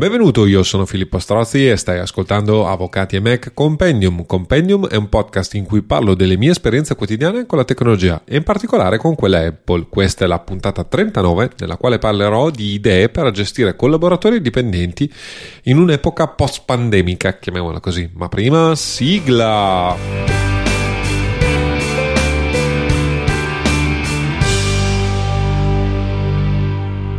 Benvenuto, io sono Filippo Strozzi e stai ascoltando Avvocati e Mac Compendium. Compendium è un podcast in cui parlo delle mie esperienze quotidiane con la tecnologia e in particolare con quella Apple. Questa è la puntata 39 nella quale parlerò di idee per gestire collaboratori dipendenti in un'epoca post-pandemica, chiamiamola così. Ma prima, sigla!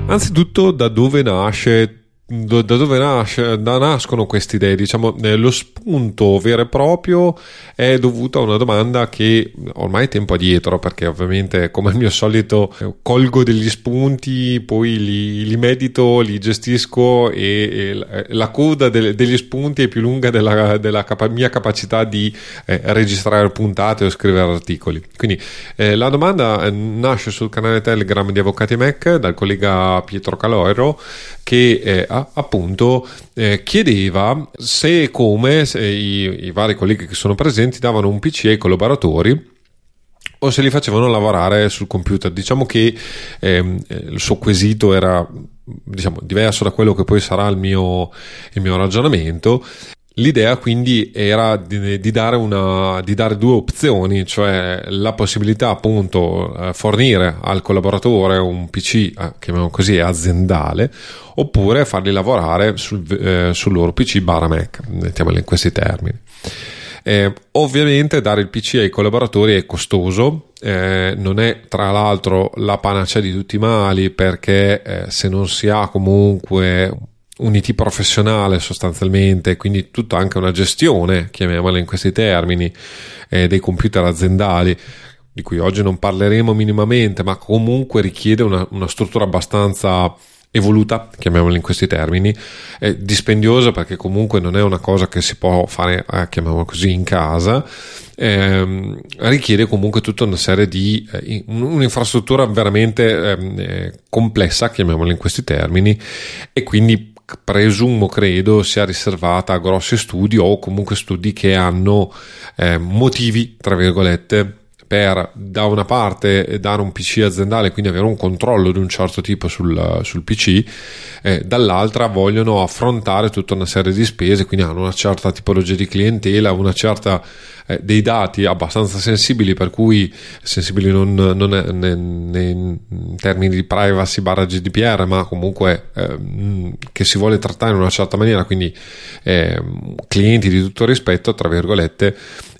Anzitutto da dove nasce da dove nasce, da nascono queste idee? Diciamo, eh, lo spunto vero e proprio è dovuto a una domanda che ormai è tempo addietro, perché ovviamente, come al mio solito, colgo degli spunti, poi li, li medito, li gestisco e, e la coda de, degli spunti è più lunga della, della capa- mia capacità di eh, registrare puntate o scrivere articoli. Quindi eh, la domanda eh, nasce sul canale Telegram di Avvocati Mac dal collega Pietro Caloro che eh, appunto eh, chiedeva se e come se i, i vari colleghi che sono presenti davano un PC ai collaboratori o se li facevano lavorare sul computer. Diciamo che ehm, il suo quesito era diciamo, diverso da quello che poi sarà il mio, il mio ragionamento L'idea quindi era di, di, dare una, di, dare due opzioni, cioè la possibilità appunto eh, fornire al collaboratore un PC, eh, chiamiamolo così, aziendale, oppure farli lavorare sul, eh, sul loro PC barra Mac, mettiamolo in questi termini. Eh, ovviamente dare il PC ai collaboratori è costoso, eh, non è tra l'altro la panacea di tutti i mali perché eh, se non si ha comunque un IT professionale sostanzialmente, quindi tutta anche una gestione, chiamiamola in questi termini, eh, dei computer aziendali, di cui oggi non parleremo minimamente, ma comunque richiede una, una struttura abbastanza evoluta, chiamiamola in questi termini, è dispendiosa perché comunque non è una cosa che si può fare, eh, chiamiamola così, in casa, ehm, richiede comunque tutta una serie di eh, un'infrastruttura veramente ehm, eh, complessa, chiamiamola in questi termini, e quindi presumo, credo, sia riservata a grossi studi o comunque studi che hanno eh, motivi, tra virgolette, per da una parte dare un PC aziendale, quindi avere un controllo di un certo tipo sul, sul PC, eh, dall'altra vogliono affrontare tutta una serie di spese, quindi hanno una certa tipologia di clientela, una certa eh, dei dati abbastanza sensibili, per cui sensibili non, non è, ne, ne, in termini di privacy barra GDPR, ma comunque eh, che si vuole trattare in una certa maniera, quindi eh, clienti di tutto rispetto, tra virgolette,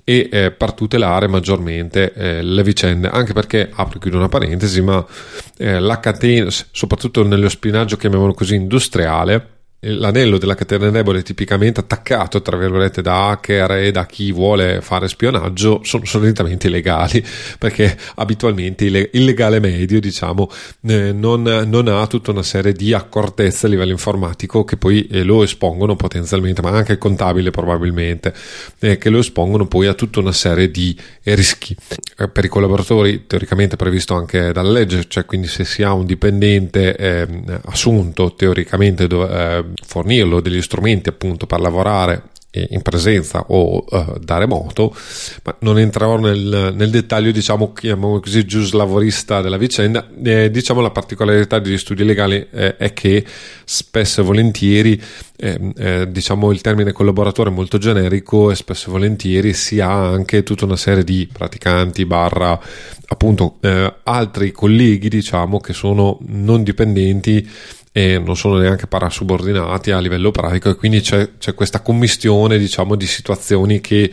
e eh, per tutelare maggiormente eh, le vicende, anche perché, apro e chiudo una parentesi, ma eh, la catena, soprattutto nello spinaggio, chiamiamolo così, industriale, l'anello della catena debole tipicamente attaccato tra virgolette da hacker e da chi vuole fare spionaggio sono solitamente illegali perché abitualmente il legale medio diciamo eh, non, non, ha tutta una serie di accortezze a livello informatico che poi eh, lo espongono potenzialmente ma anche il contabile probabilmente eh, che lo espongono poi a tutta una serie di rischi. Eh, per i collaboratori teoricamente previsto anche dalla legge cioè quindi se si ha un dipendente ehm, assunto teoricamente dove, eh, fornirlo degli strumenti appunto per lavorare in presenza o uh, da remoto, ma non entrerò nel, nel dettaglio, diciamo, chiamiamolo così, giuslavorista della vicenda. Eh, diciamo la particolarità degli studi legali eh, è che spesso e volentieri, ehm, eh, diciamo, il termine collaboratore è molto generico e spesso e volentieri si ha anche tutta una serie di praticanti barra appunto eh, altri colleghi, diciamo, che sono non dipendenti e non sono neanche parasubordinati a livello pratico e quindi c'è, c'è questa commistione diciamo di situazioni che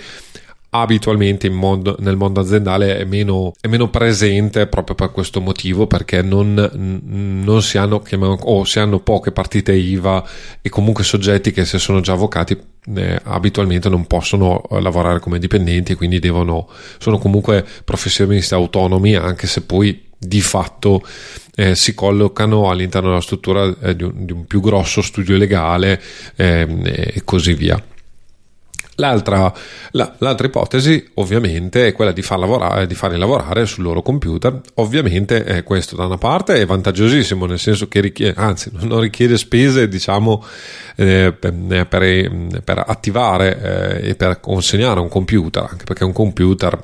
abitualmente mondo, nel mondo aziendale è meno, è meno, presente proprio per questo motivo perché non, non si hanno o si hanno poche partite IVA e comunque soggetti che se sono già avvocati eh, abitualmente non possono lavorare come dipendenti e quindi devono sono comunque professionisti autonomi anche se poi di fatto eh, si collocano all'interno della struttura eh, di, un, di, un, più grosso studio legale ehm, e così via. L'altra, la, l'altra, ipotesi ovviamente è quella di, far lavorare, di farli lavorare sul loro computer. Ovviamente eh, questo da una parte è vantaggiosissimo, nel senso che richiede, anzi non richiede spese diciamo, eh, per, eh, per, per, attivare eh, e per consegnare un computer, anche perché un computer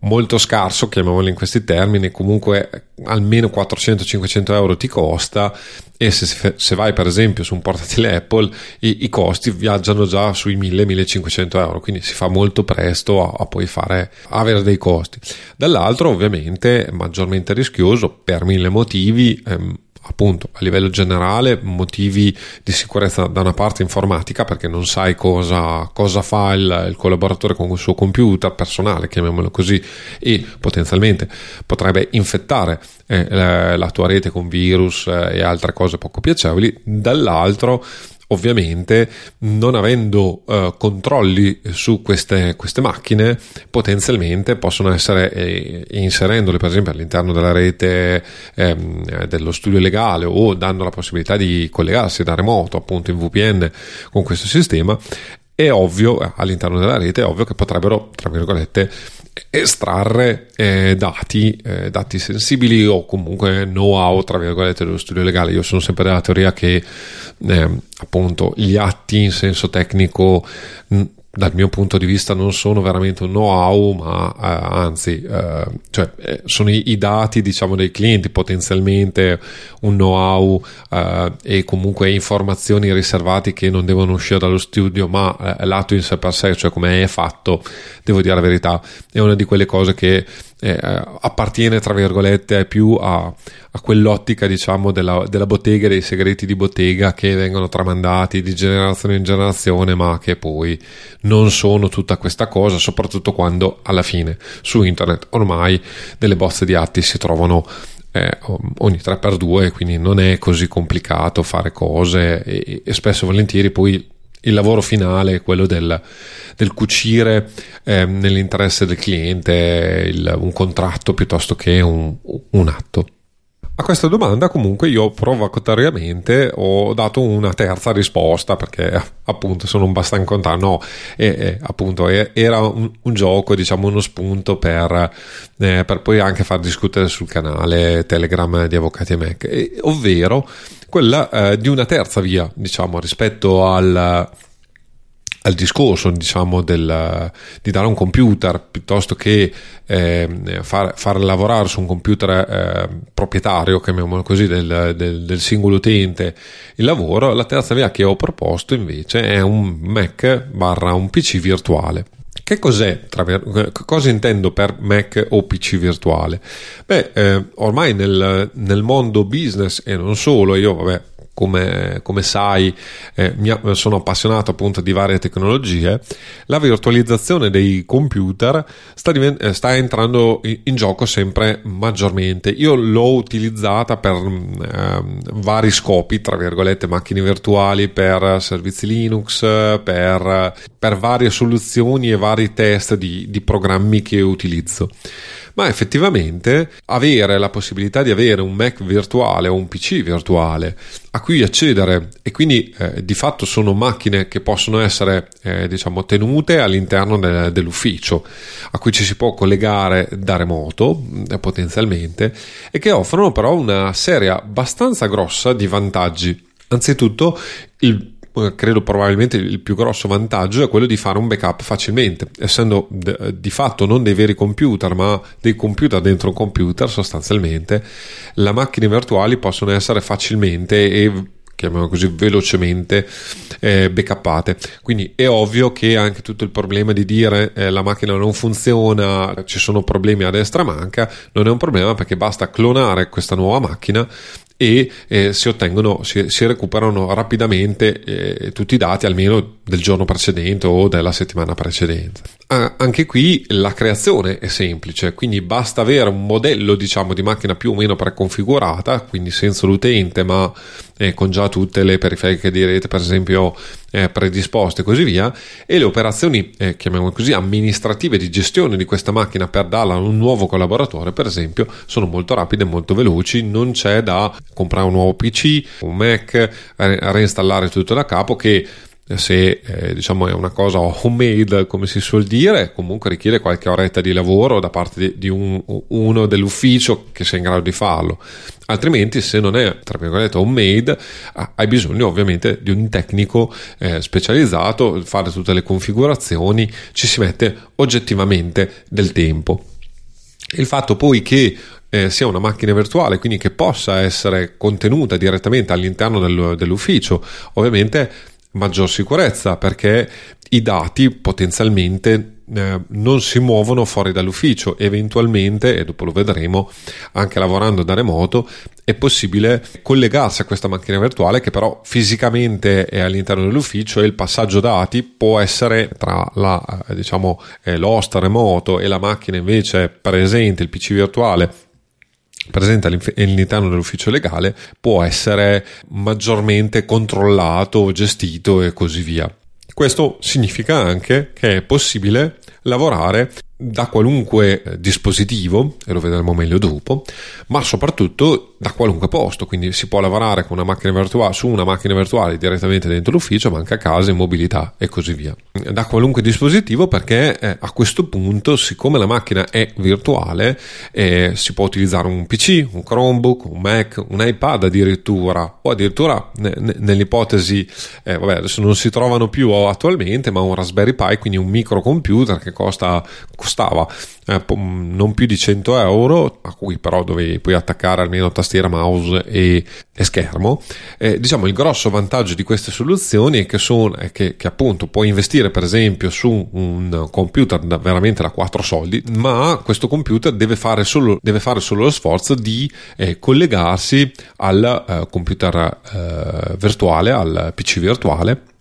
molto scarso, chiamiamolo in questi termini, comunque almeno 400-500 euro ti costa e se, se, vai per esempio su un portatile Apple i, i costi viaggiano già sui 1000-1500 euro, quindi si fa molto presto a, a poi fare, a avere dei costi. Dall'altro ovviamente maggiormente rischioso per mille motivi. Ehm, appunto a livello generale motivi di sicurezza da una parte informatica perché non sai cosa, cosa fa il, il, collaboratore con il suo computer personale, chiamiamolo così, e potenzialmente potrebbe infettare eh, la, tua rete con virus eh, e altre cose poco piacevoli, dall'altro ovviamente non avendo uh, controlli su queste, queste, macchine potenzialmente possono essere eh, inserendole per esempio all'interno della rete ehm, dello studio legale o dando la possibilità di collegarsi da remoto appunto in VPN con questo sistema. È ovvio all'interno della rete è ovvio che potrebbero tra virgolette estrarre eh, dati, eh, dati sensibili o comunque know-how tra virgolette dello studio legale. Io sono sempre della teoria che eh, appunto gli atti in senso tecnico dal mio punto di vista non sono veramente un know-how, ma eh, anzi, eh, cioè, eh, sono i, i, dati diciamo, dei clienti potenzialmente un know-how eh, e comunque informazioni riservate che non devono uscire dallo studio, ma eh, l'atto in sé per sé, cioè come è fatto, devo dire la verità, è una di quelle cose che eh, appartiene tra virgolette più a, a quell'ottica diciamo della, della, bottega dei segreti di bottega che vengono tramandati di generazione in generazione ma che poi non sono tutta questa cosa soprattutto quando alla fine su internet ormai delle bozze di atti si trovano eh, ogni 3x2 quindi non è così complicato fare cose e, e spesso e volentieri poi il lavoro finale è quello del, del cucire eh, nell'interesse del cliente il, un contratto piuttosto che un, un atto. A questa domanda comunque io provocatoriamente ho dato una terza risposta perché appunto sono un bastan contrario, no, e, e, appunto era un, un, gioco, diciamo uno spunto per, eh, per, poi anche far discutere sul canale Telegram di Avvocati e Mac, e, ovvero quella eh, di una terza via, diciamo, rispetto al al discorso diciamo del, di dare un computer piuttosto che eh, far, far, lavorare su un computer eh, proprietario chiamiamolo così del, del, del, singolo utente il lavoro la terza via che ho proposto invece è un Mac barra un PC virtuale che cos'è? cosa intendo per Mac o PC virtuale? Beh, eh, ormai nel, nel mondo business e non solo, io vabbè come, come sai eh, mi, sono appassionato appunto di varie tecnologie, la virtualizzazione dei computer sta, divent- eh, sta entrando in, in, gioco sempre maggiormente. Io l'ho utilizzata per eh, vari scopi, tra virgolette macchine virtuali, per servizi Linux, per, per varie soluzioni e vari test di, di programmi che utilizzo ma effettivamente avere la possibilità di avere un Mac virtuale o un PC virtuale a cui accedere e quindi eh, di fatto sono macchine che possono essere eh, diciamo tenute all'interno de- dell'ufficio a cui ci si può collegare da remoto eh, potenzialmente e che offrono però una serie abbastanza grossa di vantaggi. Anzitutto il credo probabilmente il più grosso vantaggio è quello di fare un backup facilmente, essendo di fatto non dei veri computer, ma dei computer dentro un computer sostanzialmente, le macchine virtuali possono essere facilmente e chiamiamolo così velocemente eh, backuppate. Quindi è ovvio che anche tutto il problema di dire eh, la macchina non funziona ci sono problemi a destra manca non è un problema perché basta clonare questa nuova macchina e eh, si ottengono, si, si recuperano rapidamente eh, tutti i dati almeno del giorno precedente o della settimana precedente. Ah, anche qui la creazione è semplice, quindi basta avere un modello diciamo di macchina più o meno preconfigurata, quindi senza l'utente ma eh, con già tutte le periferiche di rete per esempio eh, predisposte e così via e le operazioni eh, chiamiamole così amministrative di gestione di questa macchina per darla a un nuovo collaboratore per esempio sono molto rapide e molto veloci non c'è da comprare un nuovo pc un mac reinstallare tutto da capo che se eh, diciamo è una cosa homemade come si suol dire comunque richiede qualche oretta di lavoro da parte di, di un, uno dell'ufficio che sia in grado di farlo. Altrimenti se non è tra virgolette homemade hai bisogno ovviamente di un tecnico eh, specializzato fare tutte le configurazioni ci si mette oggettivamente del tempo. Il fatto poi che eh, sia una macchina virtuale, quindi che possa essere contenuta direttamente all'interno del, dell'ufficio, ovviamente maggior sicurezza perché i dati potenzialmente eh, non si muovono fuori dall'ufficio. Eventualmente e dopo lo vedremo anche lavorando da remoto è possibile collegarsi a questa macchina virtuale che però fisicamente è all'interno dell'ufficio e il passaggio dati può essere tra la, eh, diciamo, eh, l'host remoto e la macchina invece presente il PC virtuale presente all'interno dell'ufficio legale può essere maggiormente controllato, gestito e così via. Questo significa anche che è possibile lavorare da qualunque eh, dispositivo, e lo vedremo meglio dopo, ma soprattutto da qualunque posto, quindi si può lavorare con una macchina virtuale, su una macchina virtuale direttamente dentro l'ufficio, ma anche a casa, in mobilità e così via. Da qualunque dispositivo perché eh, a questo punto, siccome la macchina è virtuale, eh, si può utilizzare un PC, un Chromebook, un Mac, un iPad addirittura, o addirittura ne, ne, nell'ipotesi, eh, vabbè adesso non si trovano più attualmente, ma un Raspberry Pi, quindi un microcomputer che costa costava eh, non più di 100 euro, a cui però dovevi poi attaccare almeno tastiera, mouse e, e schermo. Eh, diciamo il grosso vantaggio di queste soluzioni è che, sono, è che, che appunto puoi investire per esempio su un computer da, veramente da 4 soldi, ma questo computer deve fare solo, deve fare solo lo sforzo di eh, collegarsi al eh, computer eh, virtuale, al PC virtuale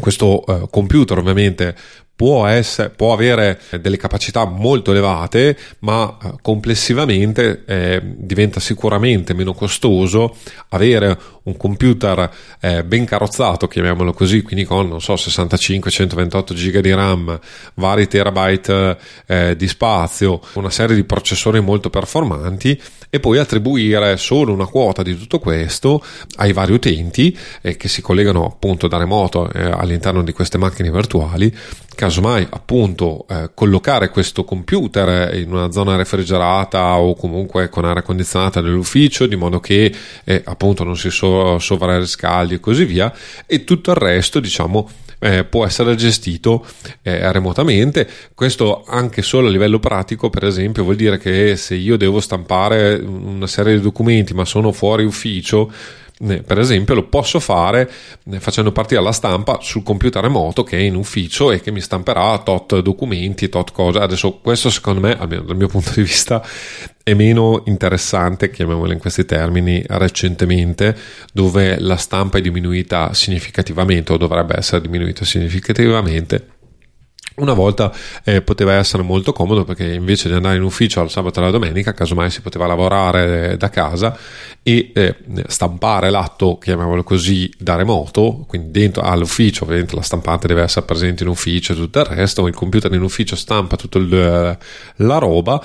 questo uh, computer ovviamente può, essere, può avere delle capacità molto elevate, ma eh, complessivamente eh, diventa sicuramente meno costoso avere un computer eh, ben carrozzato, chiamiamolo così, quindi con non so 65-128 GB di RAM, vari terabyte eh, di spazio, una serie di processori molto performanti e poi attribuire solo una quota di tutto questo ai vari utenti eh, che si collegano appunto da remoto eh, all'interno di queste macchine virtuali. Casomai appunto eh, collocare questo computer in una zona refrigerata o comunque con aria condizionata nell'ufficio di modo che eh, appunto non si so- sovrariscaldi e così via e tutto il resto diciamo eh, può essere gestito eh, remotamente. Questo anche solo a livello pratico, per esempio, vuol dire che se io devo stampare una serie di documenti ma sono fuori ufficio, per esempio lo posso fare facendo partire la stampa sul computer remoto che è in ufficio e che mi stamperà tot documenti, tot cose. Adesso questo secondo me, almeno dal mio punto di vista, è meno interessante, chiamiamolo in questi termini, recentemente, dove la stampa è diminuita significativamente o dovrebbe essere diminuita significativamente una volta eh, poteva essere molto comodo perché invece di andare in ufficio al sabato e alla domenica, casomai si poteva lavorare da casa e eh, stampare l'atto, chiamiamolo così, da remoto, quindi dentro all'ufficio, ovviamente la stampante deve essere presente in ufficio e tutto il resto, il computer in ufficio stampa tutta la roba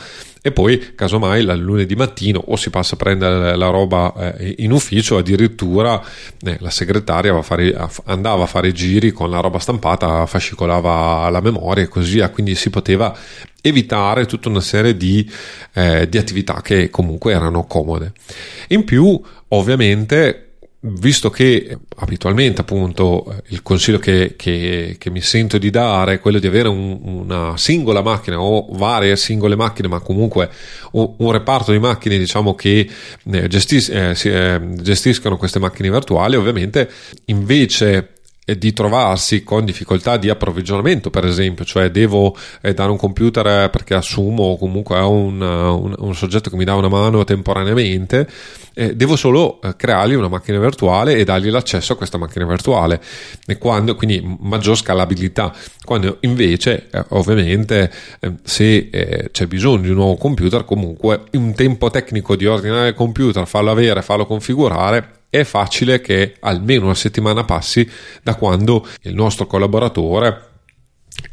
e poi casomai il lunedì mattino o si passa a prendere la roba eh, in ufficio addirittura eh, la segretaria fare, andava a fare giri con la roba stampata fascicolava la memoria e così via. Quindi si poteva evitare tutta una serie di, eh, di attività che comunque erano comode. In più ovviamente visto che abitualmente appunto il consiglio che, che, che, mi sento di dare è quello di avere un, una singola macchina o varie singole macchine ma comunque un, reparto di macchine diciamo che eh, gestis, eh, eh, gestiscono queste macchine virtuali. Ovviamente invece di trovarsi con difficoltà di approvvigionamento, per esempio, cioè devo eh, dare un computer perché assumo comunque un, un, un, soggetto che mi dà una mano temporaneamente, eh, devo solo eh, creargli una macchina virtuale e dargli l'accesso a questa macchina virtuale, e quando, quindi maggior scalabilità. Quando invece, eh, ovviamente, eh, se eh, c'è bisogno di un nuovo computer, comunque un tempo tecnico di ordinare il computer, farlo avere, farlo configurare è facile che almeno una settimana passi da quando il nostro collaboratore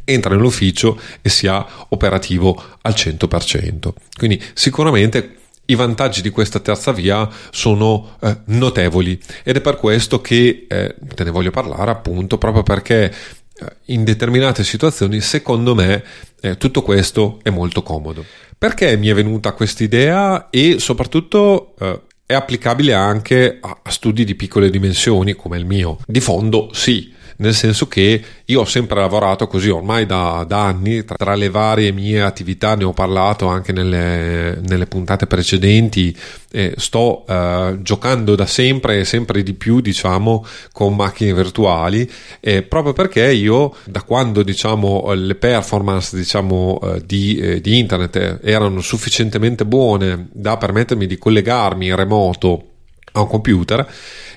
entra nell'ufficio e sia operativo al 100%. Quindi sicuramente i vantaggi di questa terza via sono eh, notevoli ed è per questo che eh, te ne voglio parlare appunto proprio perché eh, in determinate situazioni secondo me eh, tutto questo è molto comodo. Perché mi è venuta questa idea e soprattutto eh, applicabile anche a studi di piccole dimensioni come il mio? Di fondo sì, nel senso che io ho sempre lavorato così ormai da, da anni, tra, tra, le varie mie attività ne ho parlato anche nelle, nelle puntate precedenti, eh, sto eh, giocando da sempre e sempre di più diciamo con macchine virtuali, eh, proprio perché io da quando diciamo le performance diciamo eh, di, eh, di internet erano sufficientemente buone da permettermi di collegarmi in remoto a un computer,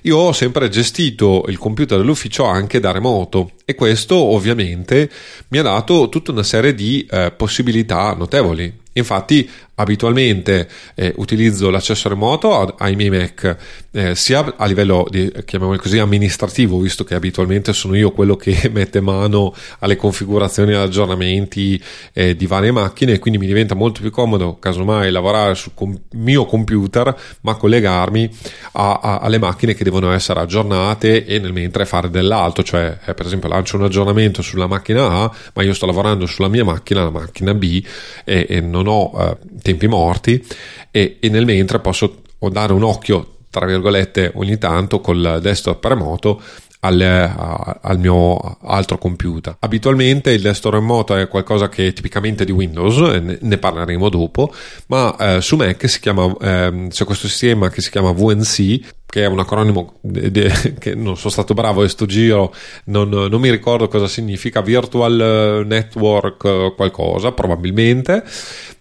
io ho sempre gestito il computer dell'ufficio anche da remoto e questo ovviamente mi ha dato tutta una serie di eh, possibilità notevoli. Infatti abitualmente eh, utilizzo l'accesso remoto ai miei Mac eh, sia a livello di, chiamiamolo così, amministrativo, visto che abitualmente sono io quello che mette mano alle configurazioni e aggiornamenti eh, di varie macchine, quindi mi diventa molto più comodo, casomai, lavorare sul com- mio computer, ma collegarmi a, a, alle macchine che devono essere aggiornate e nel mentre fare dell'altro, cioè eh, per esempio lancio un aggiornamento sulla macchina A, ma io sto lavorando sulla mia macchina, la macchina B, e, e non ho eh, tempi morti e, e nel mentre posso dare un occhio tra virgolette ogni tanto col desktop remoto al, al, mio altro computer. Abitualmente il desktop remoto è qualcosa che è tipicamente di Windows, ne, parleremo dopo, ma eh, su Mac si chiama, eh, c'è questo sistema che si chiama VNC, che è un acronimo de, de, che non sono stato bravo e sto giro, non, non, mi ricordo cosa significa, Virtual Network qualcosa, probabilmente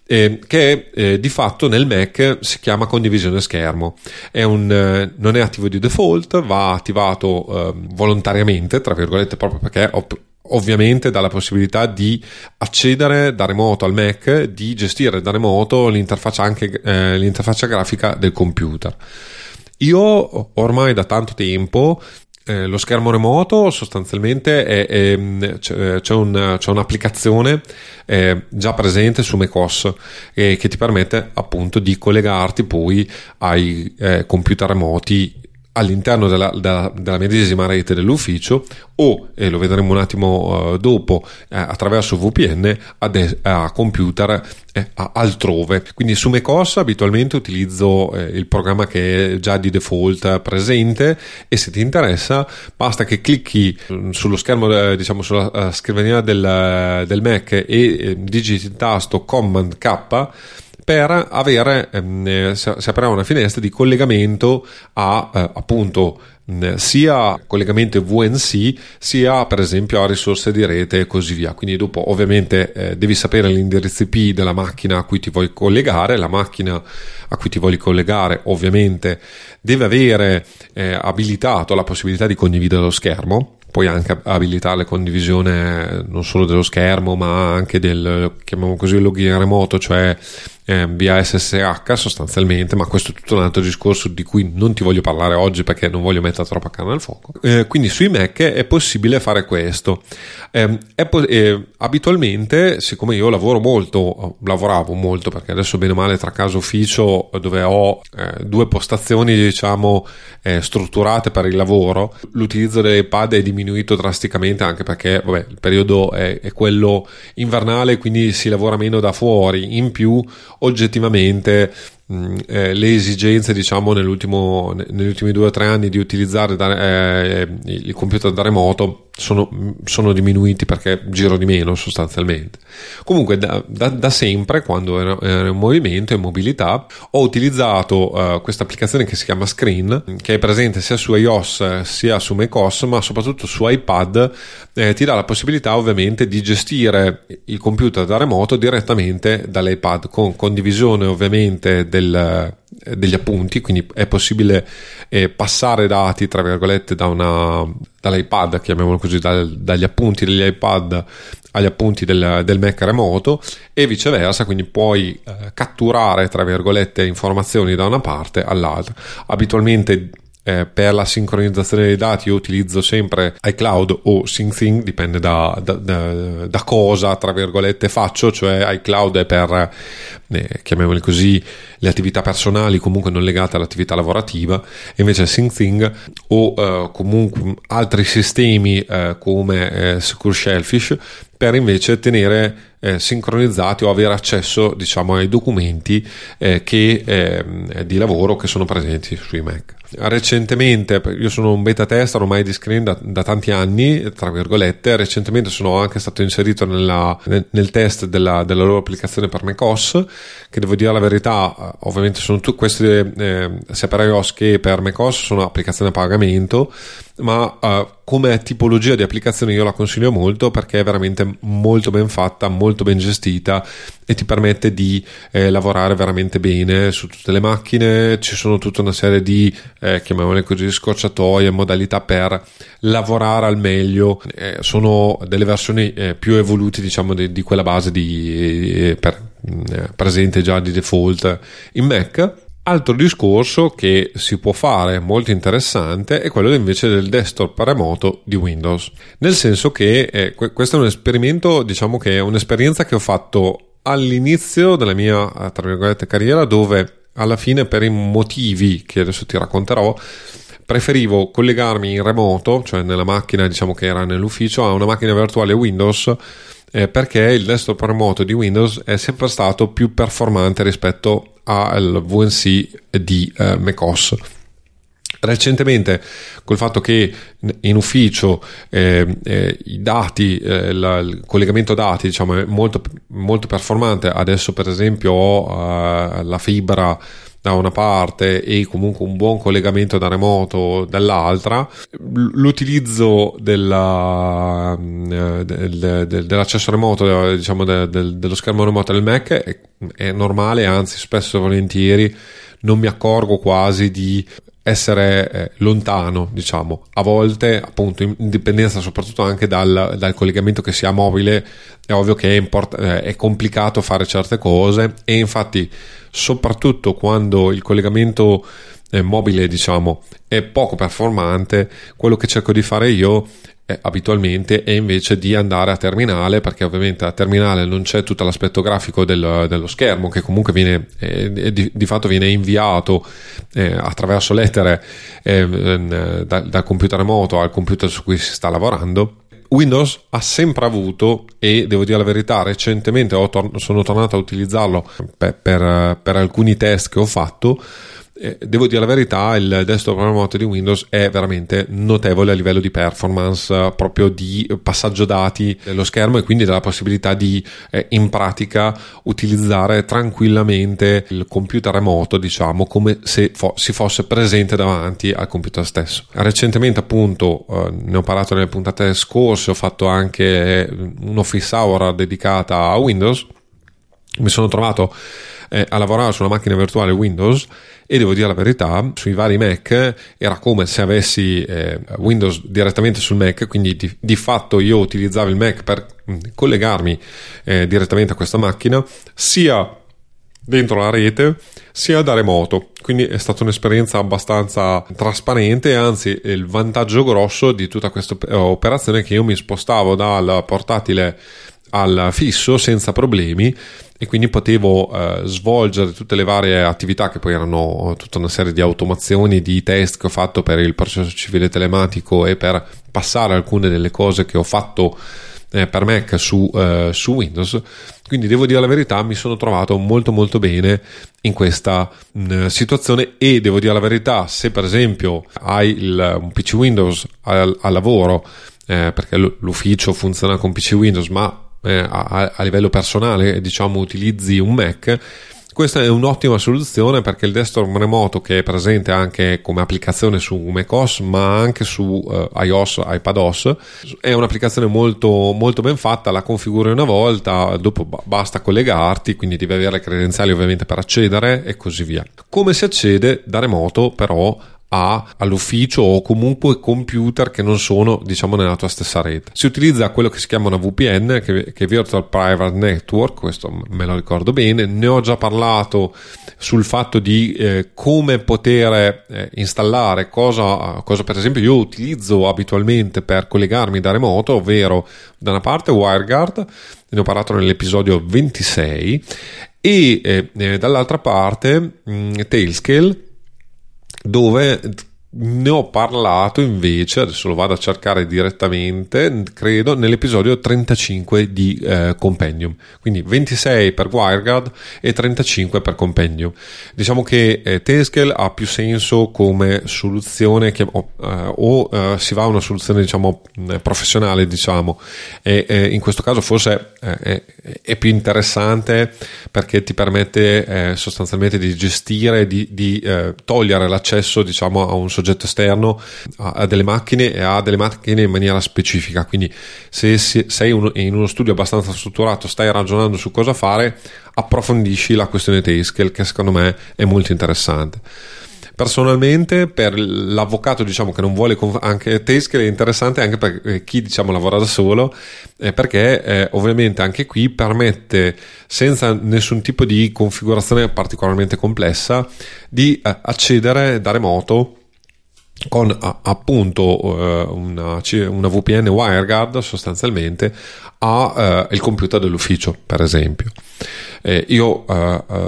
eh, che eh, di fatto nel Mac si chiama condivisione schermo. È un, eh, non è attivo di default, va attivato ehm, volontariamente, tra virgolette, proprio perché ov- ovviamente dà la possibilità di accedere da remoto al Mac, di gestire da remoto l'interfaccia, anche, eh, l'interfaccia grafica del computer. Io ormai da tanto tempo eh, lo schermo remoto sostanzialmente è, è, c'è, c'è, un, c'è, un'applicazione eh, già presente su macOS eh, che ti permette appunto di collegarti poi ai eh, computer remoti all'interno della, della, della, medesima rete dell'ufficio o, e lo vedremo un attimo uh, dopo, eh, attraverso VPN a, de- a computer eh, altrove. Quindi su macOS abitualmente utilizzo eh, il programma che è già di default presente e se ti interessa basta che clicchi mm, sullo schermo, eh, diciamo sulla uh, scrivania del, del Mac e eh, digiti il tasto Command K per avere, ehm, si aprirà una finestra di collegamento a eh, appunto sia collegamento VNC sia per esempio a risorse di rete e così via. Quindi dopo ovviamente eh, devi sapere l'indirizzo IP della macchina a cui ti vuoi collegare. La macchina a cui ti vuoi collegare ovviamente deve avere eh, abilitato la possibilità di condividere lo schermo. Puoi anche abilitare la condivisione non solo dello schermo ma anche del chiamiamo così login remoto cioè eh, via SSH sostanzialmente, ma questo è tutto un altro discorso di cui non ti voglio parlare oggi perché non voglio mettere troppa carne al fuoco. Eh, quindi sui Mac è possibile fare questo. Eh, po- abitualmente, siccome io lavoro molto, lavoravo molto perché adesso bene o male tra casa ufficio dove ho eh, due postazioni diciamo eh, strutturate per il lavoro, l'utilizzo dell'iPad è diminuito drasticamente anche perché vabbè, il periodo è, è quello invernale, quindi si lavora meno da fuori. In più oggettivamente eh, le esigenze diciamo negli ultimi due o tre anni di utilizzare da, eh, il computer da remoto sono, sono, diminuiti perché giro di meno sostanzialmente. Comunque da, da, da sempre, quando ero, ero, in movimento e mobilità, ho utilizzato uh, questa applicazione che si chiama Screen, che è presente sia su iOS sia su macOS, ma soprattutto su iPad, eh, ti dà la possibilità ovviamente di gestire il computer da remoto direttamente dall'iPad, con condivisione ovviamente del degli appunti, quindi è possibile eh, passare dati, tra virgolette, da una, dall'iPad, chiamiamolo così, dal, dagli appunti degli iPad agli appunti del, del Mac remoto e viceversa, quindi puoi eh, catturare, tra virgolette, informazioni da una parte all'altra. Abitualmente eh, per la sincronizzazione dei dati io utilizzo sempre iCloud o SyncThing, dipende da, da, da, da cosa, tra virgolette, faccio, cioè iCloud è per, eh, chiamiamoli così, le attività personali comunque non legate all'attività lavorativa, invece SyncThing o eh, comunque altri sistemi eh, come eh, Secure Shellfish per invece tenere eh, sincronizzati o avere accesso diciamo ai documenti eh, che, eh, di lavoro che sono presenti sui Mac. Recentemente, io sono un beta tester ormai di Screen da, da tanti anni, tra virgolette, recentemente sono anche stato inserito nella, nel, nel, test della, della, loro applicazione per macOS, che devo dire la verità, ovviamente sono tutte queste, eh, sia per iOS che per macOS, sono applicazioni a pagamento, ma uh, come tipologia di applicazione io la consiglio molto perché è veramente molto ben fatta, molto ben gestita e ti permette di eh, lavorare veramente bene su tutte le macchine. Ci sono tutta una serie di, eh, chiamiamole così, scorciatoie, modalità per lavorare al meglio. Eh, sono delle versioni eh, più evolute, diciamo, di, di quella base di, eh, per, eh, presente già di default in Mac Altro discorso che si può fare molto interessante è quello invece del desktop remoto di Windows, nel senso che eh, questo è un esperimento, diciamo che è un'esperienza che ho fatto all'inizio della mia tra virgolette carriera dove alla fine per i motivi che adesso ti racconterò preferivo collegarmi in remoto, cioè nella macchina diciamo che era nell'ufficio, a una macchina virtuale Windows eh, perché il desktop remoto di Windows è sempre stato più performante rispetto al VNC di eh, macOS. Recentemente, col fatto che in ufficio eh, eh, i dati, eh, la, il collegamento dati diciamo, è molto, molto performante, adesso per esempio ho eh, la fibra da una parte e comunque un buon collegamento da remoto dall'altra, l'utilizzo della, eh, del, del, dell'accesso remoto, diciamo del, dello schermo remoto del Mac è, è normale, anzi spesso e volentieri non mi accorgo quasi di essere eh, lontano, diciamo, a volte appunto in dipendenza soprattutto anche dal, dal, collegamento che sia mobile, è ovvio che è, import- eh, è complicato fare certe cose e infatti soprattutto quando il collegamento eh, mobile diciamo è poco performante, quello che cerco di fare io eh, abitualmente è invece di andare a terminale perché ovviamente a terminale non c'è tutto l'aspetto grafico del, dello schermo che comunque viene eh, di, di, fatto viene inviato eh, attraverso lettere eh, da, dal computer remoto al computer su cui si sta lavorando Windows ha sempre avuto, e devo dire la verità, recentemente tor- sono tornato a utilizzarlo per, per, per alcuni test che ho fatto, eh, devo dire la verità, il desktop remoto di Windows è veramente notevole a livello di performance, eh, proprio di passaggio dati dello schermo e quindi della possibilità di eh, in pratica utilizzare tranquillamente il computer remoto, diciamo, come se fo- si fosse presente davanti al computer stesso. Recentemente, appunto, eh, ne ho parlato nelle puntate scorse, ho fatto anche un'office hour dedicata a Windows. Mi sono trovato eh, a lavorare su una macchina virtuale Windows e devo dire la verità, sui vari Mac era come se avessi eh, Windows direttamente sul Mac, quindi di, di, fatto io utilizzavo il Mac per mm, collegarmi eh, direttamente a questa macchina, sia dentro la rete sia da remoto. Quindi è stata un'esperienza abbastanza trasparente anzi il vantaggio grosso di tutta questa operazione è che io mi spostavo dal portatile al fisso senza problemi e quindi potevo eh, svolgere tutte le varie attività che poi erano tutta una serie di automazioni, di test che ho fatto per il processo civile telematico e per passare alcune delle cose che ho fatto eh, per Mac su, eh, su, Windows. Quindi devo dire la verità, mi sono trovato molto molto bene in questa mh, mm, situazione e devo dire la verità, se per esempio hai il, un PC Windows al, al lavoro, eh, perché l'ufficio funziona con PC Windows, ma eh, a, a, livello personale, diciamo, utilizzi un Mac, questa è un'ottima soluzione perché il desktop remoto che è presente anche come applicazione su macOS ma anche su uh, iOS, iPadOS è un'applicazione molto, molto ben fatta, la configuri una volta, dopo basta collegarti, quindi devi avere le credenziali ovviamente per accedere e così via. Come si accede da remoto però a, all'ufficio o comunque computer che non sono diciamo nella tua stessa rete. Si utilizza quello che si chiama una VPN che, che è Virtual Private Network, questo me lo ricordo bene, ne ho già parlato sul fatto di eh, come poter eh, installare cosa, cosa per esempio io utilizzo abitualmente per collegarmi da remoto, ovvero da una parte WireGuard, ne ho parlato nell'episodio 26 e eh, eh, dall'altra parte mh, mm, Tailscale dove ne ho parlato invece, adesso lo vado a cercare direttamente, credo nell'episodio 35 di eh, Compendium, quindi 26 per WireGuard e 35 per Compendium. Diciamo che eh, Teskel ha più senso come soluzione che, oh, eh, o eh, si va a una soluzione diciamo professionale, diciamo, e in questo caso forse eh, è più interessante perché ti permette eh, sostanzialmente di gestire, di, di eh, togliere l'accesso diciamo a un soggetto esterno a, delle macchine e a delle macchine in maniera specifica. Quindi, se, se sei in uno studio abbastanza strutturato, stai ragionando su cosa fare, approfondisci la questione Tayscale, che secondo me è molto interessante. Personalmente, per l'avvocato diciamo che non vuole anche Tayscale è interessante anche per eh, chi diciamo lavora da solo, eh, perché eh, ovviamente anche qui permette senza nessun tipo di configurazione particolarmente complessa di eh, accedere da remoto con appunto uh, una, una, VPN WireGuard sostanzialmente al uh, computer dell'ufficio per esempio. Eh, io uh,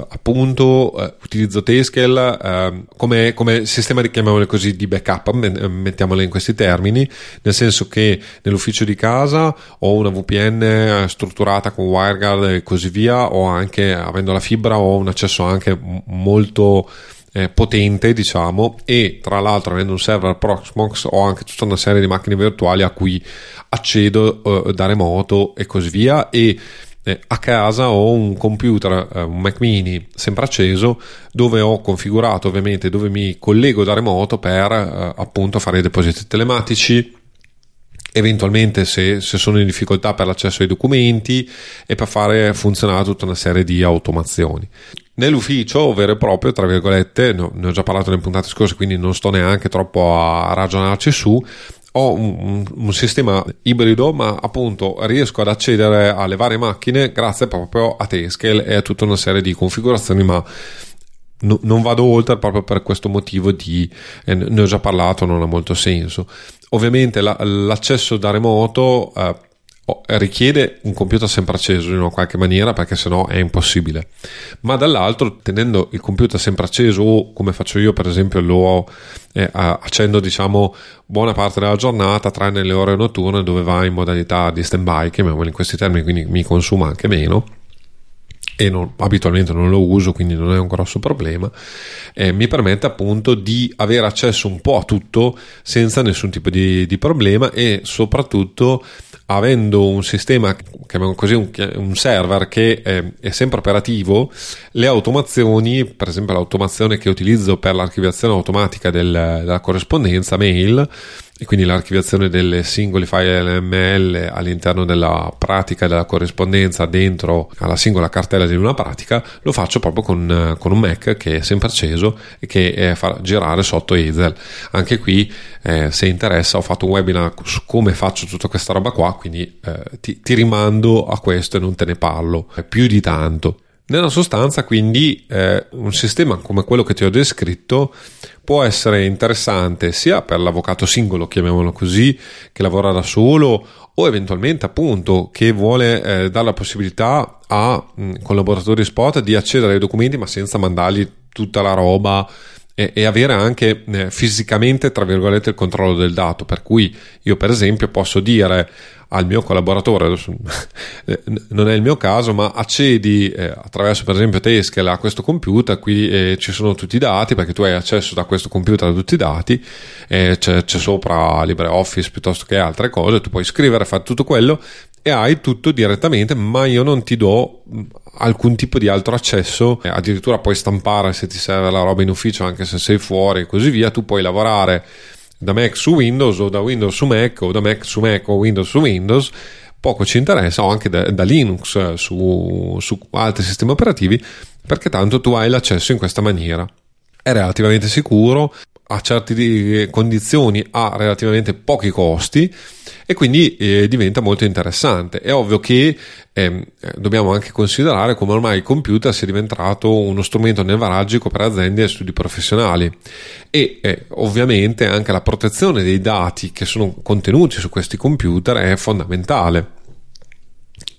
appunto utilizzo Tayscale ehm, come, come, sistema di chiamiamole così di backup mettiamole in questi termini nel senso che nell'ufficio di casa ho una VPN strutturata con WireGuard e così via o anche avendo la fibra ho un accesso anche molto eh, potente, diciamo, e tra l'altro avendo un server Proxmox ho anche tutta una serie di macchine virtuali a cui accedo eh, da remoto e così via e eh, a casa ho un computer, eh, un Mac mini sempre acceso dove ho configurato ovviamente dove mi collego da remoto per eh, appunto fare i depositi telematici eventualmente se, se, sono in difficoltà per l'accesso ai documenti e per fare funzionare tutta una serie di automazioni. Nell'ufficio vero e proprio, tra virgolette, no, ne ho già parlato nelle puntate scorse, quindi non sto neanche troppo a ragionarci su, ho un, un, sistema ibrido, ma appunto riesco ad accedere alle varie macchine grazie proprio a Tescale e a tutta una serie di configurazioni, ma no, non vado oltre proprio per questo motivo di, eh, ne ho già parlato, non ha molto senso. Ovviamente la, l'accesso da remoto eh, richiede un computer sempre acceso in una qualche maniera perché sennò è impossibile. Ma dall'altro tenendo il computer sempre acceso o come faccio io per esempio lo eh, accendo diciamo buona parte della giornata tranne le ore notturne dove va in modalità di stand by chiamiamolo in questi termini quindi mi consuma anche meno e non, abitualmente non lo uso, quindi non è un grosso problema, eh, mi permette appunto di avere accesso un po' a tutto senza nessun tipo di, di problema e soprattutto avendo un sistema, chiamiamo così, un, un server che è, è, sempre operativo, le automazioni, per esempio l'automazione che utilizzo per l'archiviazione automatica del, della corrispondenza mail, e quindi l'archiviazione delle singoli file LML all'interno della pratica della corrispondenza dentro alla singola cartella di una pratica, lo faccio proprio con, con un Mac che è sempre acceso e che eh, fa girare sotto Hazel. Anche qui, eh, se interessa, ho fatto un webinar su come faccio tutta questa roba qua, quindi eh, ti, ti rimando a questo e non te ne parlo più di tanto. Nella sostanza, quindi, eh, un sistema come quello che ti ho descritto può essere interessante sia per l'avvocato singolo, chiamiamolo così, che lavora da solo o eventualmente appunto che vuole eh, dare la possibilità a mh, collaboratori spot di accedere ai documenti ma senza mandargli tutta la roba e, e avere anche eh, fisicamente, tra virgolette, il controllo del dato. Per cui io, per esempio, posso dire al mio collaboratore, adesso, non è il mio caso, ma accedi eh, attraverso per esempio Teskel a questo computer, qui eh, ci sono tutti i dati perché tu hai accesso da questo computer a tutti i dati, eh, c'è, c'è, sopra LibreOffice piuttosto che altre cose, tu puoi scrivere, fare tutto quello e hai tutto direttamente, ma io non ti do alcun tipo di altro accesso, addirittura puoi stampare se ti serve la roba in ufficio anche se sei fuori e così via, tu puoi lavorare da Mac su Windows o da Windows su Mac o da Mac su Mac o Windows su Windows, poco ci interessa, o anche da, da Linux su, su altri sistemi operativi, perché tanto tu hai l'accesso in questa maniera. È relativamente sicuro, a certe condizioni a relativamente pochi costi e quindi eh, diventa molto interessante. È ovvio che ehm, eh, dobbiamo anche considerare come ormai il computer sia diventato uno strumento nevralgico per aziende e studi professionali e eh, ovviamente anche la protezione dei dati che sono contenuti su questi computer è fondamentale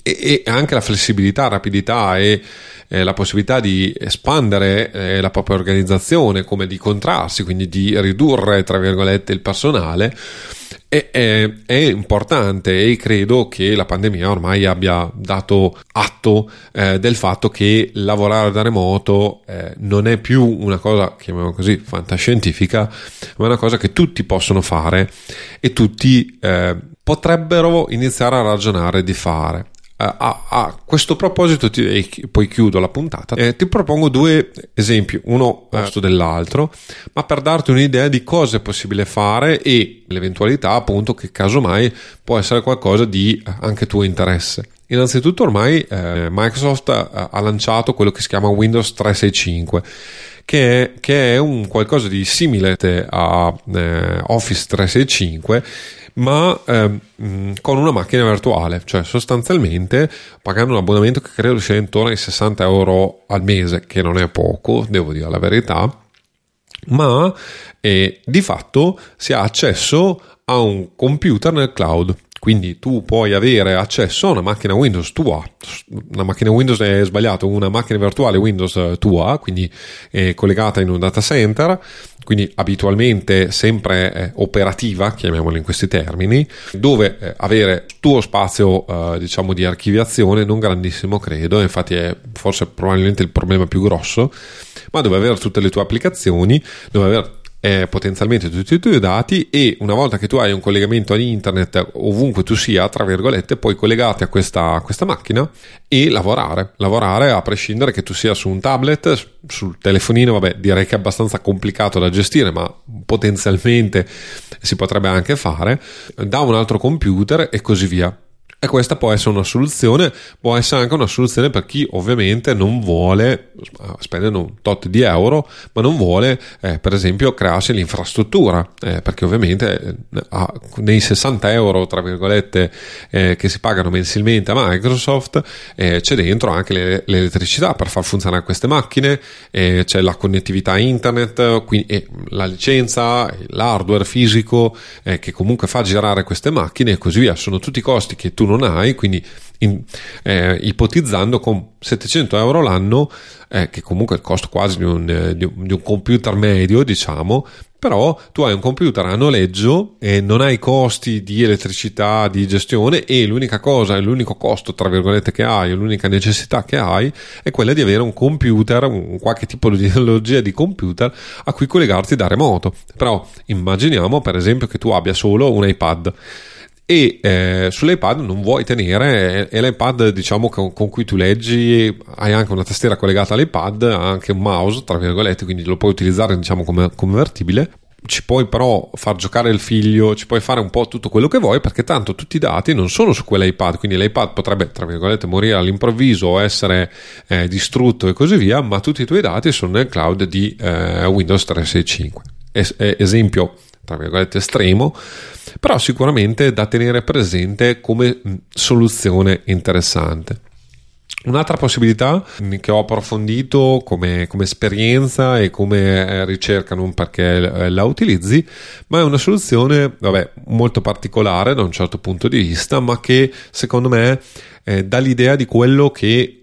e, anche la flessibilità, rapidità e eh, la possibilità di espandere eh, la propria organizzazione, come di contrarsi, quindi di ridurre, tra virgolette, il personale, è, è, è, importante e credo che la pandemia ormai abbia dato atto eh, del fatto che lavorare da remoto eh, non è più una cosa, chiamiamola così, fantascientifica, ma è una cosa che tutti possono fare e tutti eh, potrebbero iniziare a ragionare di fare. Eh, a, a, questo proposito, ti, e poi chiudo la puntata, eh, ti propongo due esempi, uno posto eh, dell'altro, ma per darti un'idea di cosa è possibile fare e l'eventualità appunto che casomai può essere qualcosa di eh, anche tuo interesse. Innanzitutto ormai eh, Microsoft ha, ha lanciato quello che si chiama Windows 365 che è, che è un qualcosa di simile a eh, Office 365 ma ehm, con una macchina virtuale, cioè sostanzialmente pagando un abbonamento che credo sia intorno ai 60 euro al mese, che non è poco, devo dire la verità, ma eh, di fatto si ha accesso a un computer nel cloud. Quindi tu puoi avere accesso a una macchina Windows tua, una macchina Windows è sbagliato, una macchina virtuale Windows tua, quindi collegata in un data center, quindi abitualmente sempre eh, operativa, chiamiamola in questi termini, dove eh, avere tuo spazio eh, diciamo di archiviazione non grandissimo credo, infatti è forse probabilmente il problema più grosso, ma dove avere tutte le tue applicazioni, dove avere eh, potenzialmente tutti i tuoi dati e una volta che tu hai un collegamento a internet ovunque tu sia, tra virgolette, puoi collegarti a questa, a questa macchina e lavorare, lavorare a prescindere che tu sia su un tablet, sul telefonino, vabbè direi che è abbastanza complicato da gestire ma potenzialmente si potrebbe anche fare, da un altro computer e così via. E questa può essere una soluzione, può essere anche una soluzione per chi ovviamente non vuole spendere un tot di euro, ma non vuole eh, per esempio crearsi l'infrastruttura, eh, perché ovviamente eh, nei 60 euro tra virgolette eh, che si pagano mensilmente a Microsoft eh, c'è dentro anche le, l'elettricità per far funzionare queste macchine, eh, c'è la connettività internet, quindi, la licenza, l'hardware fisico che comunque fa girare queste macchine e così via, sono tutti costi che tu non hai, quindi in, eh, ipotizzando con 700 euro l'anno, eh, che comunque è il costo quasi di un, eh, di un, computer medio, diciamo, però tu hai un computer a noleggio e non hai costi di elettricità, di gestione e l'unica cosa, l'unico costo, tra virgolette, che hai, l'unica necessità che hai è quella di avere un computer, un qualche tipologia di computer a cui collegarti da remoto. Però immaginiamo per esempio che tu abbia solo un iPad e eh, sull'iPad non vuoi tenere e l'iPad diciamo con, con, cui tu leggi hai anche una tastiera collegata all'iPad anche un mouse tra virgolette quindi lo puoi utilizzare diciamo come convertibile ci puoi però far giocare il figlio, ci puoi fare un po' tutto quello che vuoi perché tanto tutti i dati non sono su quell'iPad, quindi l'iPad potrebbe tra virgolette morire all'improvviso o essere eh, distrutto e così via, ma tutti i tuoi dati sono nel cloud di eh, Windows 365. Es- esempio tra virgolette estremo, però sicuramente da tenere presente come soluzione interessante. Un'altra possibilità che ho approfondito come, come, esperienza e come eh, ricerca, non perché eh, la utilizzi, ma è una soluzione vabbè, molto particolare da un certo punto di vista, ma che secondo me eh, dà l'idea di quello che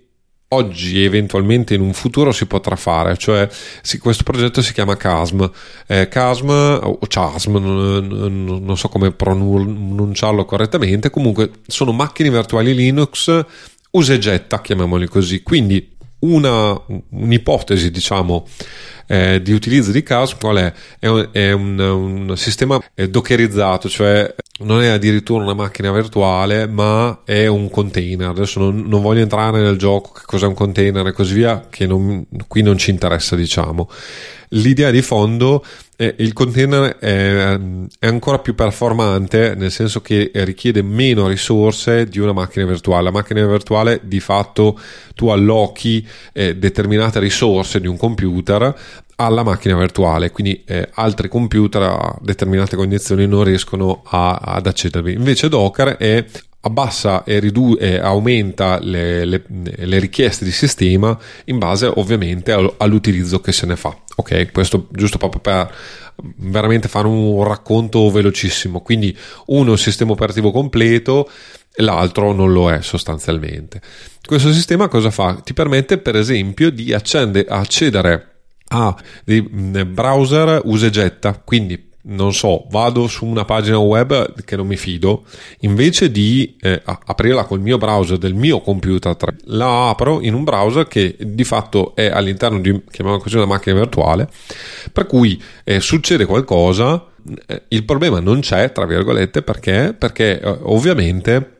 oggi eventualmente in un futuro si potrà fare, cioè sì, questo progetto si chiama CASM, eh, CASM o CHASM, non, non so come pronunciarlo correttamente, comunque sono macchine virtuali Linux usa e getta, chiamiamoli così, quindi una, un'ipotesi diciamo eh, di utilizzo di CASM qual è? È un, è un, un sistema dockerizzato, cioè non è addirittura una macchina virtuale, ma è un container. Adesso non, non, voglio entrare nel gioco che cos'è un container e così via, che non, qui non ci interessa, diciamo. L'idea di fondo è il container è, è, ancora più performante, nel senso che richiede meno risorse di una macchina virtuale. La macchina virtuale di fatto tu allochi eh, determinate risorse di un computer alla macchina virtuale, quindi eh, altri computer a determinate condizioni non riescono a, ad accedervi. Invece Docker è abbassa e, ridu- e aumenta le, le, le, richieste di sistema in base ovviamente all'utilizzo che se ne fa. Ok, questo giusto proprio per veramente fare un racconto velocissimo. Quindi uno è un sistema operativo completo e l'altro non lo è sostanzialmente. Questo sistema cosa fa? Ti permette per esempio di accende- accedere a dei browser usa e getta, quindi non so, vado su una pagina web che non mi fido, invece di eh, aprirla col mio browser del mio computer, la apro in un browser che di fatto è all'interno di, così, una macchina virtuale, per cui eh, succede qualcosa, eh, il problema non c'è, tra virgolette, perché? Perché eh, ovviamente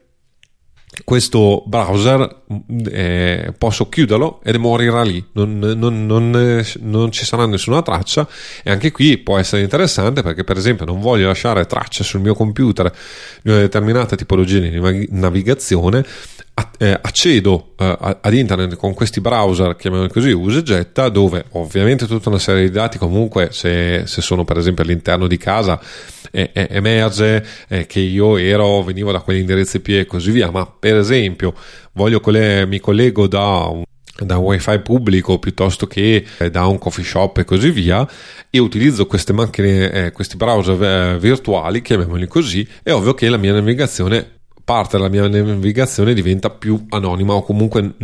questo browser eh, posso chiuderlo ed morirà lì, non, non, non, non, ci sarà nessuna traccia e anche qui può essere interessante perché per esempio non voglio lasciare tracce sul mio computer di una determinata tipologia di navigazione. Eh, accedo eh, ad internet con questi browser, chiamiamoli così, usa getta, dove ovviamente tutta una serie di dati comunque se, se sono per esempio all'interno di casa eh, emerge eh, che io ero, venivo da quegli indirizzi IP e così via, ma per esempio voglio coll- mi collego da un da un wifi pubblico piuttosto che eh, da un coffee shop e così via e utilizzo queste macchine, eh, questi browser eh, virtuali, chiamiamoli così, è ovvio che la mia navigazione parte della mia navigazione diventa più anonima o comunque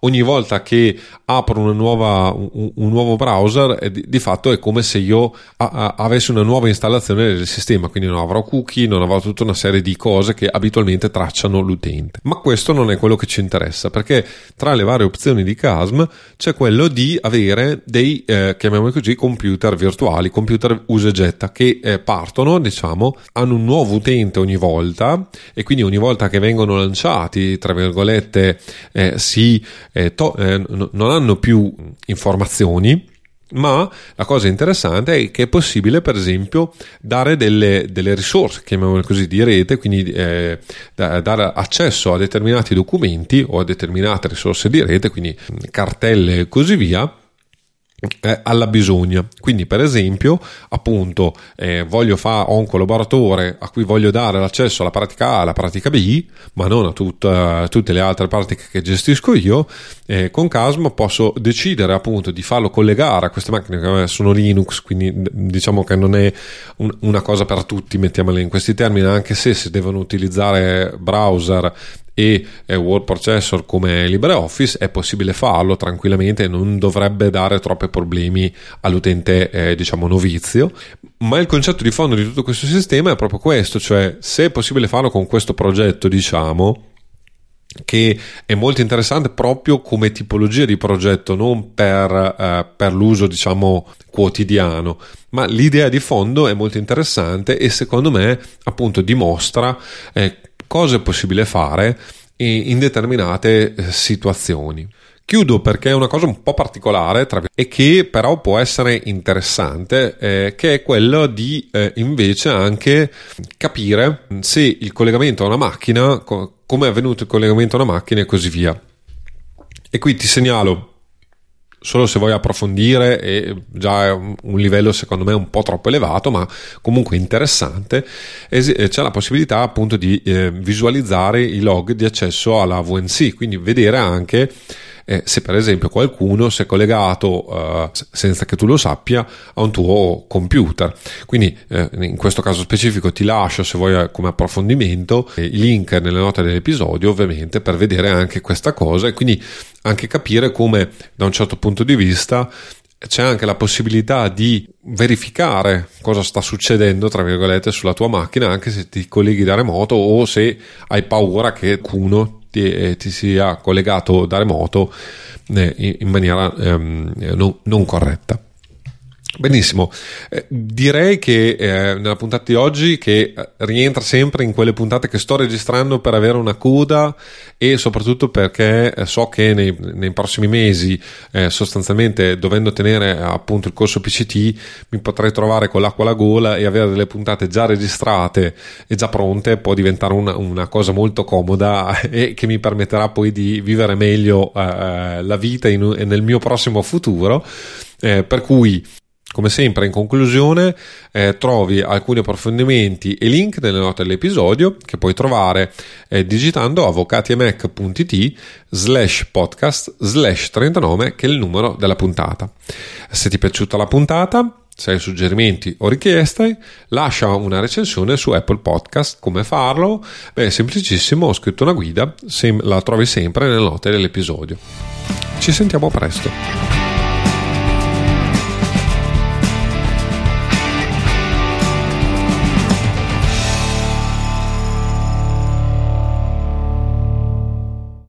ogni volta che apro una nuova, un, un nuovo browser eh, di, di, fatto è come se io a, a, avessi una nuova installazione del sistema quindi non avrò cookie non avrò tutta una serie di cose che abitualmente tracciano l'utente. Ma questo non è quello che ci interessa perché tra le varie opzioni di CASM c'è quello di avere dei eh, chiamiamoli così computer virtuali computer usa e getta che eh, partono diciamo hanno un nuovo utente ogni volta e quindi ogni ogni volta che vengono lanciati, tra virgolette, eh, si, eh, to- eh, n- non hanno più informazioni. Ma la cosa interessante è che è possibile, per esempio, dare delle, delle risorse, chiamiamole così, di rete, quindi eh, da, dare accesso a determinati documenti o a determinate risorse di rete, quindi cartelle e così via, eh, alla bisogna. Quindi, per esempio, appunto, eh, fare ho un collaboratore a cui voglio dare l'accesso alla pratica A e alla pratica B, ma non a tutta, tutte le altre pratiche che gestisco io. Eh, con Casmo posso decidere appunto di farlo collegare a queste macchine che sono Linux, quindi diciamo che non è un, una cosa per tutti, mettiamola in questi termini, anche se si devono utilizzare browser e eh, word processor come LibreOffice è possibile farlo tranquillamente non dovrebbe dare troppi problemi all'utente eh, diciamo novizio. Ma il concetto di fondo di tutto questo sistema è proprio questo cioè se è possibile farlo con questo progetto diciamo che è molto interessante proprio come tipologia di progetto, non per, eh, per, l'uso diciamo quotidiano, ma l'idea di fondo è molto interessante e secondo me appunto dimostra eh, cosa è possibile fare in determinate eh, situazioni. Chiudo perché è una cosa un po' particolare e che però può essere interessante, eh, che è quello di eh, invece anche capire se il collegamento a una macchina, co- come è avvenuto il collegamento a una macchina e così via. E qui ti segnalo solo se vuoi approfondire e già è un livello secondo me un po' troppo elevato ma comunque interessante. Eh, c'è la possibilità appunto di eh, visualizzare i log di accesso alla VNC quindi vedere anche eh, se per esempio qualcuno si è collegato eh, senza che tu lo sappia a un tuo computer. Quindi eh, in questo caso specifico ti lascio se vuoi eh, come approfondimento i link nelle note dell'episodio ovviamente per vedere anche questa cosa e quindi anche capire come da un certo punto di vista c'è anche la possibilità di verificare cosa sta succedendo, tra virgolette, sulla tua macchina, anche se ti colleghi da remoto o se hai paura che qualcuno ti, eh, ti sia collegato da remoto eh, in maniera ehm, non, non corretta. Benissimo, eh, direi che eh, nella puntata di oggi che eh, rientra sempre in quelle puntate che sto registrando per avere una coda e soprattutto perché eh, so che nei, nei prossimi mesi eh, sostanzialmente dovendo tenere appunto il corso PCT mi potrei trovare con l'acqua alla gola e avere delle puntate già registrate e già pronte può diventare una, una cosa molto comoda e che mi permetterà poi di vivere meglio eh, la vita in, nel mio prossimo futuro. Eh, per cui come sempre, in conclusione, eh, trovi alcuni approfondimenti e link nelle note dell'episodio che puoi trovare eh, digitando avvocatiemac.it slash podcast slash 39 che è il numero della puntata. Se ti è piaciuta la puntata, se hai suggerimenti o richieste, lascia una recensione su Apple Podcast. Come farlo? Beh, è semplicissimo, ho scritto una guida, la trovi sempre nelle note dell'episodio. Ci sentiamo presto.